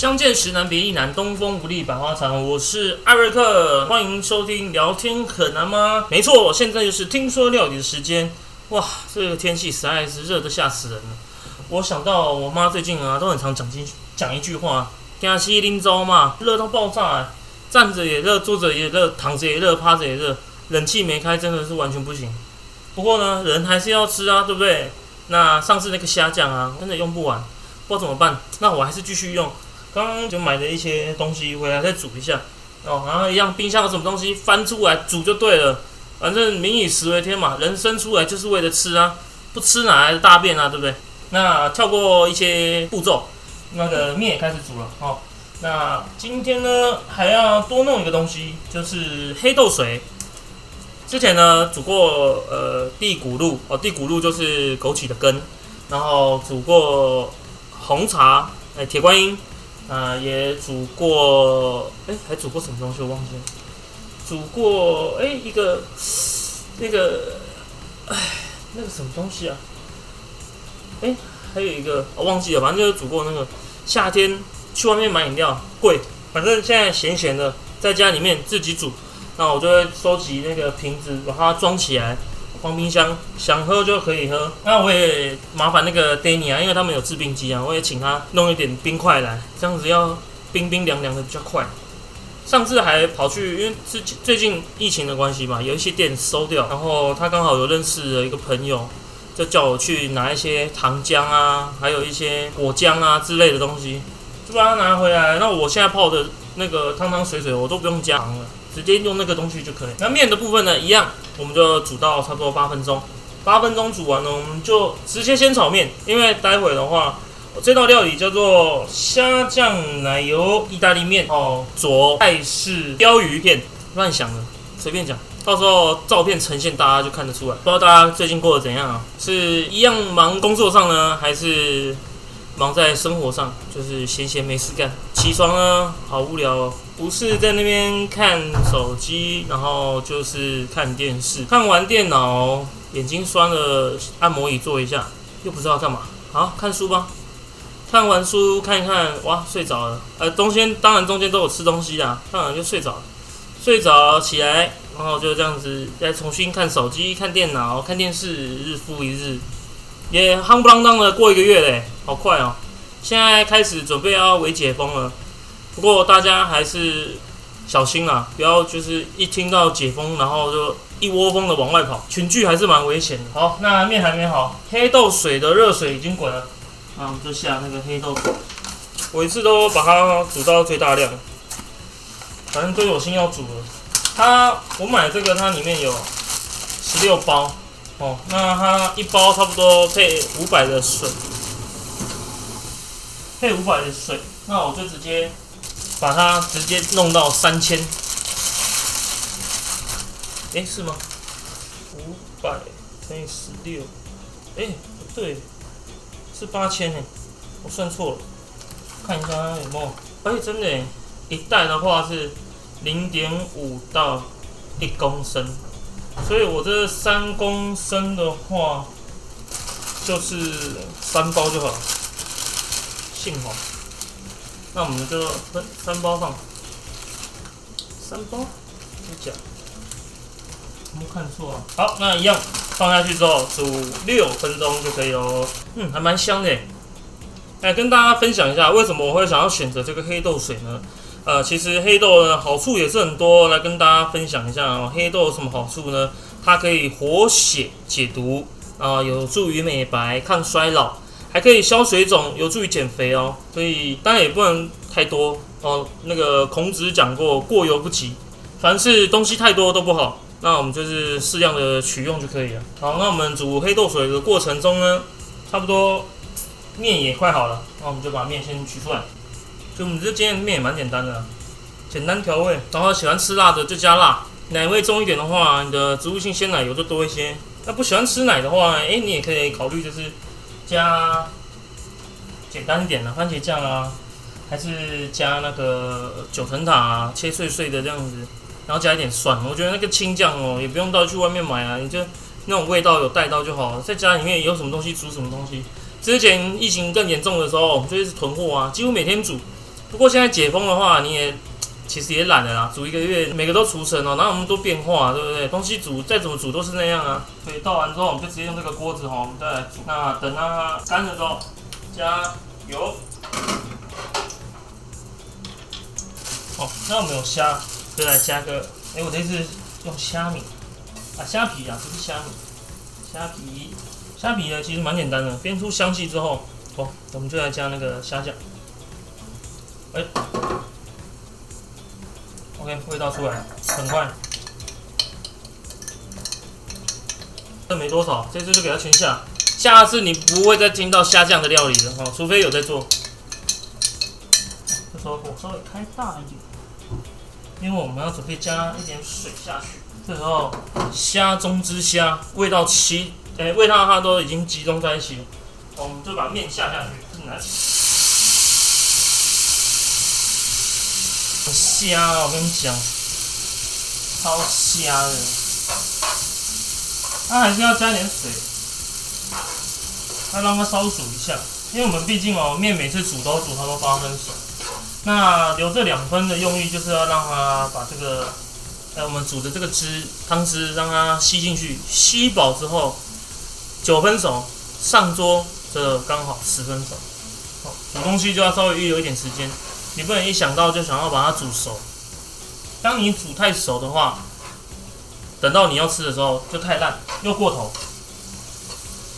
相见时难别亦难，东风不利百花残。我是艾瑞克，欢迎收听聊天很难吗？没错，现在就是听说料理的时间。哇，这个天气实在是热得吓死人了。我想到我妈最近啊，都很常讲进讲一句话：天气拎糟嘛，热到爆炸，站着也热，坐着也热，躺着也热，趴着也热，冷气没开真的是完全不行。不过呢，人还是要吃啊，对不对？那上次那个虾酱啊，真的用不完，不知道怎么办。那我还是继续用。刚刚就买了一些东西回来再煮一下哦，然后一样冰箱有什么东西翻出来煮就对了。反正民以食为天嘛，人生出来就是为了吃啊，不吃哪来的大便啊，对不对？那跳过一些步骤，那个面也开始煮了哦。那今天呢还要多弄一个东西，就是黑豆水。之前呢煮过呃地骨露哦，地骨露就是枸杞的根，然后煮过红茶，哎铁观音。啊，也煮过，哎，还煮过什么东西？我忘记了。煮过，哎，一个那个，哎，那个什么东西啊？哎，还有一个我忘记了，反正就是煮过那个夏天去外面买饮料贵，反正现在闲闲的在家里面自己煮，那我就会收集那个瓶子，把它装起来。放冰箱，想喝就可以喝。那我也麻烦那个 Danny 啊，因为他们有制冰机啊，我也请他弄一点冰块来，这样子要冰冰凉凉的比较快。上次还跑去，因为是最近疫情的关系嘛，有一些店收掉，然后他刚好有认识的一个朋友，就叫我去拿一些糖浆啊，还有一些果浆啊之类的东西，就把它拿回来。那我现在泡的那个汤汤水水，我都不用加糖了。直接用那个东西就可以。那面的部分呢，一样，我们就煮到差不多八分钟。八分钟煮完了，我们就直接先炒面，因为待会的话，这道料理叫做虾酱奶油意大利面哦，佐泰式鲷鱼片。乱想的，随便讲，到时候照片呈现大家就看得出来。不知道大家最近过得怎样啊？是一样忙工作上呢，还是？忙在生活上，就是闲闲没事干。起床呢，好无聊哦。不是在那边看手机，然后就是看电视。看完电脑，眼睛酸了，按摩椅坐一下，又不知道干嘛。好，看书吧。看完书看一看，哇，睡着了。呃，中间当然中间都有吃东西啊，看完就睡着了。睡着起来，然后就这样子再重新看手机、看电脑、看电视，日复一日。也夯不啷当的过一个月嘞，好快哦！现在开始准备要围解封了，不过大家还是小心啊，不要就是一听到解封，然后就一窝蜂的往外跑，群聚还是蛮危险的。好，那面还没好，黑豆水的热水已经滚了，那我们就下那个黑豆水，我一次都把它煮到最大量，反正都有心要煮了。它我买这个，它里面有十六包。哦，那它一包差不多配五百的水，配五百的水，那我就直接把它直接弄到三千。哎，是吗？五百乘以十六，哎，不对，是八千哎，我算错了，看一下有没有。哎，真的，一袋的话是零点五到一公升。所以我这三公升的话，就是三包就好。幸好，那我们就分三包放。三包？真假？没看错啊。好，那一样放下去之后煮六分钟就可以哦。嗯，还蛮香的。来跟大家分享一下，为什么我会想要选择这个黑豆水呢？呃，其实黑豆呢好处也是很多，来跟大家分享一下哦。黑豆有什么好处呢？它可以活血解毒啊，有助于美白、抗衰老，还可以消水肿，有助于减肥哦。所以当然也不能太多哦。那个孔子讲过，过犹不及，凡是东西太多都不好。那我们就是适量的取用就可以了。好，那我们煮黑豆水的过程中呢，差不多面也快好了，那我们就把面先取出来。就我们这今天面也蛮简单的，简单调味，然后喜欢吃辣的就加辣。奶味重一点的话，你的植物性鲜奶油就多一些。那不喜欢吃奶的话，哎，你也可以考虑就是加简单一点的番茄酱啊，还是加那个九层塔啊，切碎碎的这样子，然后加一点蒜。我觉得那个青酱哦，也不用到去外面买啊，你就那种味道有带到就好了。在家里面有什么东西煮什么东西。之前疫情更严重的时候，我们就一直囤货啊，几乎每天煮。不过现在解封的话，你也其实也懒了啦，煮一个月，每个都厨神哦，哪有那么多变化，对不对？东西煮再怎么煮都是那样啊。所以倒完之后，我们就直接用这个锅子哈，我们再来煮。那等它干了之后，加油。哦，那我们有虾，就来加个，哎，我这次用虾米啊，虾皮啊，不是虾米，虾皮，虾皮呢其实蛮简单的，煸出香气之后，哦，我们就来加那个虾酱。哎，OK，味道出来了，很快。这没多少，这次就给它全下。下次你不会再听到虾酱的料理了哦，除非有在做。这时候火稍微开大一点，因为我们要准备加一点水下去。这时候虾中之虾，味道齐，哎，味道它都已经集中在一起了。我们就把面下下去，来。虾，我跟你讲，超虾的。它还是要加点水，要让它稍煮一下。因为我们毕竟哦，面每次煮都煮它都八分熟。那留这两分的用意，就是要让它把这个，哎，我们煮的这个汁汤汁让它吸进去，吸饱之后，九分熟上桌，这刚好十分熟。煮东西就要稍微预留一点时间。你不能一想到就想要把它煮熟。当你煮太熟的话，等到你要吃的时候就太烂又过头。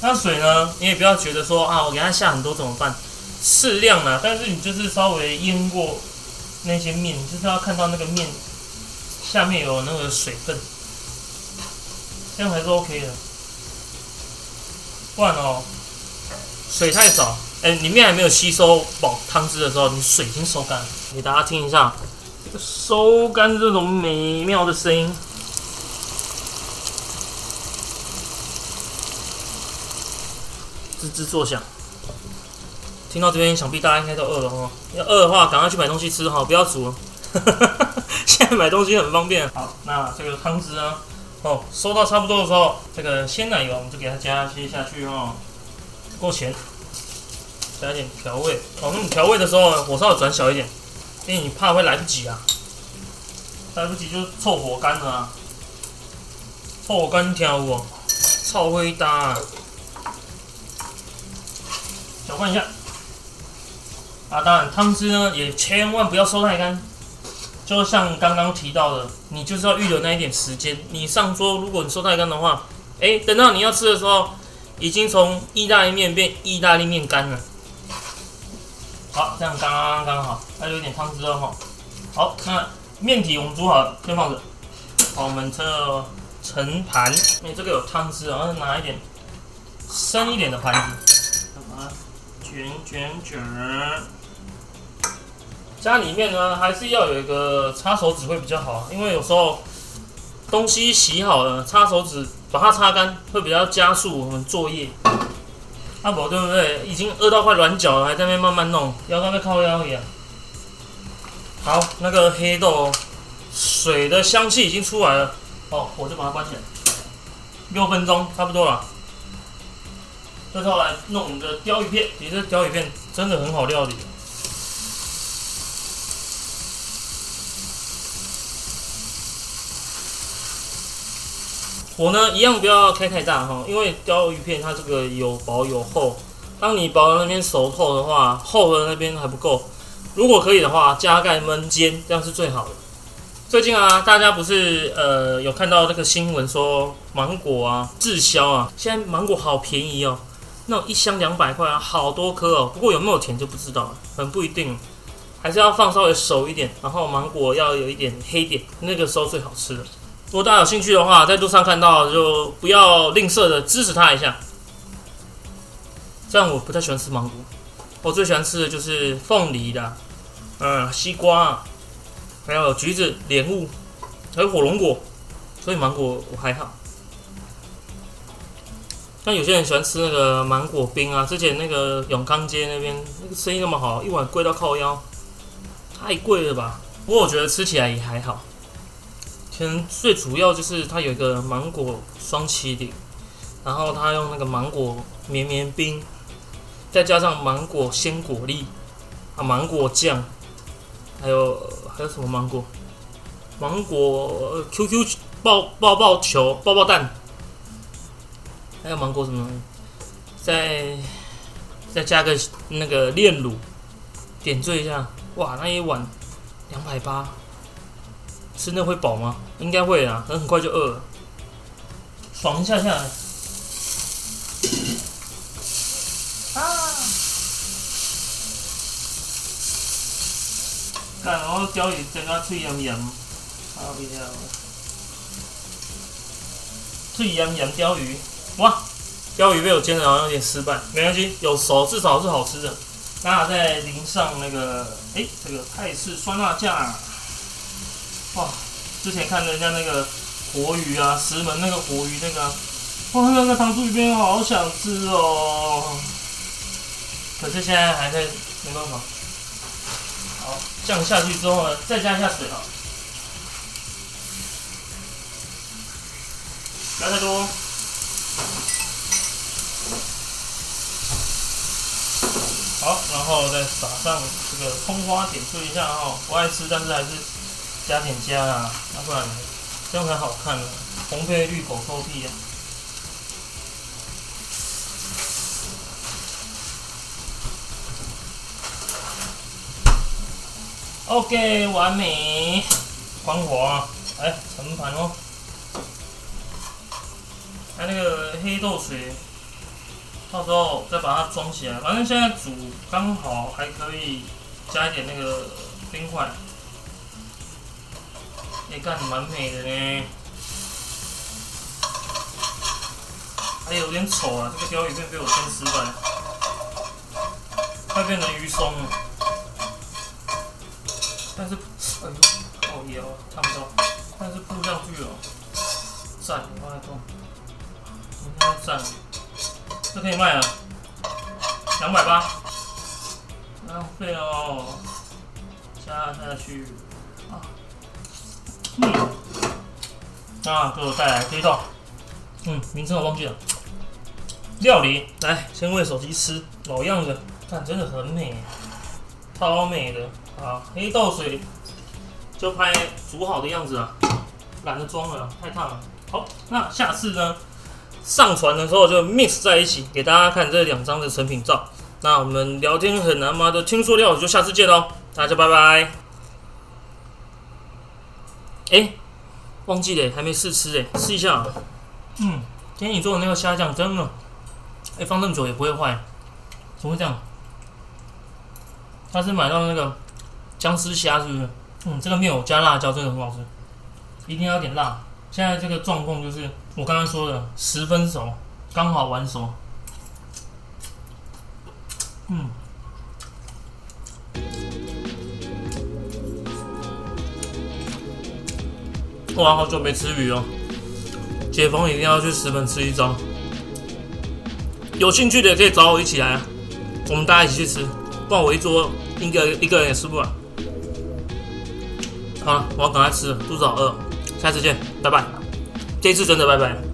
那水呢，你也不要觉得说啊，我给它下很多怎么办？适量啦，但是你就是稍微淹过那些面，就是要看到那个面下面有那个水分，这样还是 OK 的。不然哦，水太少。哎，里面还没有吸收饱汤汁的时候，你水已经收干了。给大家听一下收干这种美妙的声音，吱吱作响。听到这边，想必大家应该都饿了哦。要饿的话，赶快去买东西吃哈，不要煮了。现在买东西很方便。好，那这个汤汁呢？哦，收到差不多的时候，这个鲜奶油我们就给它加一些下去哦，够咸。加点调味。哦，那你调味的时候火稍微转小一点，因为你怕会来不及啊，来不及就臭火干了啊，臭火干调哦，超会搭，搅拌一下。啊，当然汤汁呢也千万不要收太干，就像刚刚提到的，你就是要预留那一点时间，你上桌如果你收太干的话，哎，等到你要吃的时候，已经从意大利面变意大利面干了。好，这样刚刚刚好，还有一点汤汁了哈。好，那面体我们煮好了，先放着。好，我们这盛盘，因为这个有汤汁，然后拿一点深一点的盘子，卷卷卷。家里面呢，还是要有一个擦手纸会比较好，因为有时候东西洗好了，擦手纸把它擦干，会比较加速我们作业。阿伯对不对？已经饿到快软脚了，还在那边慢慢弄，腰在那靠腰一样。好，那个黑豆水的香气已经出来了，哦，我就把它关起来。六分钟差不多了。这时候来弄我们的鲷鱼片，你这鲷鱼片真的很好料理。火呢，一样不要开太大哈，因为鲷鱼片它这个有薄有厚，当你薄的那边熟透的话，厚的那边还不够。如果可以的话，加盖焖煎，这样是最好的。最近啊，大家不是呃有看到那个新闻说芒果啊滞销啊，现在芒果好便宜哦，那一箱两百块啊，好多颗哦。不过有没有甜就不知道了，很不一定，还是要放稍微熟一点，然后芒果要有一点黑点，那个时候最好吃的。如果大家有兴趣的话，在路上看到就不要吝啬的支持他一下。这样我不太喜欢吃芒果，我最喜欢吃的就是凤梨的，嗯，西瓜，还有橘子、莲雾，还有火龙果。所以芒果我还好。像有些人喜欢吃那个芒果冰啊，之前那个永康街那边那个生意那么好，一碗贵到靠腰，太贵了吧？不过我觉得吃起来也还好。可能最主要就是它有一个芒果双麒麟，然后它用那个芒果绵绵冰，再加上芒果鲜果粒啊芒果酱，还有还有什么芒果？芒果 QQ 爆爆爆球爆爆蛋，还有芒果什么东西？再再加个那个炼乳，点缀一下。哇，那一碗两百八，吃那会饱吗？应该会啊，可能很快就饿了。爽一下下来。啊！干，我钓鱼整个脆盐盐，啊不要！脆盐盐鲷鱼，哇！鲷鱼被我煎的好像有点失败，没关系，有熟至少是好吃的。那再淋上那个，哎，这个泰式酸辣酱，哇！之前看人家那个活鱼啊，石门那个活鱼那个，哇，那个糖醋鱼片好想吃哦。可是现在还在，没办法。好，降下去之后呢，再加一下水啊，不要太多。好，然后再撒上这个葱花，点缀一下哈。不爱吃，但是还是加点加啊，要不然这样才好看呢。红配绿，狗臭屁啊。OK，完美，关火啊！来盛盘哦。还那个黑豆水。到时候再把它装起来，反正现在煮刚好还可以加一点那个冰块，也干蛮美的呢。还有点丑啊，这个鲷鱼片被我煎失败，快变成鱼松了。但是，哎呦，好油，看不到，但是铺上去了，赞，我来做，你看赞。这可以卖了，两百八，浪费哦，加下去，嗯，啊，给我带来这一道，嗯，名称我忘记了，料理，来，先喂手机吃，老样子，看真的很美，超美的。啊，黑豆水就拍煮好的样子啊，懒得装了，太烫了，好，那下次呢？上传的时候就 mix 在一起，给大家看这两张的成品照。那我们聊天很难吗？的听说料理就下次见喽，大家拜拜。哎，忘记了，还没试吃哎，试一下。嗯，今天你做的那个虾酱真的，哎，放那么久也不会坏，怎么会这样？他是买到那个僵尸虾是不是？嗯，这个面有加辣椒，真的很好吃，一定要点辣。现在这个状况就是我刚刚说的十分熟，刚好完熟。嗯，我，好久没吃鱼哦！解封一定要去石门吃一遭。有兴趣的可以找我一起来啊，我们大家一起去吃，不然我一桌一个一个人也吃不完。好了，我要赶快吃了，肚子好饿。下次见，拜拜。这次真的拜拜。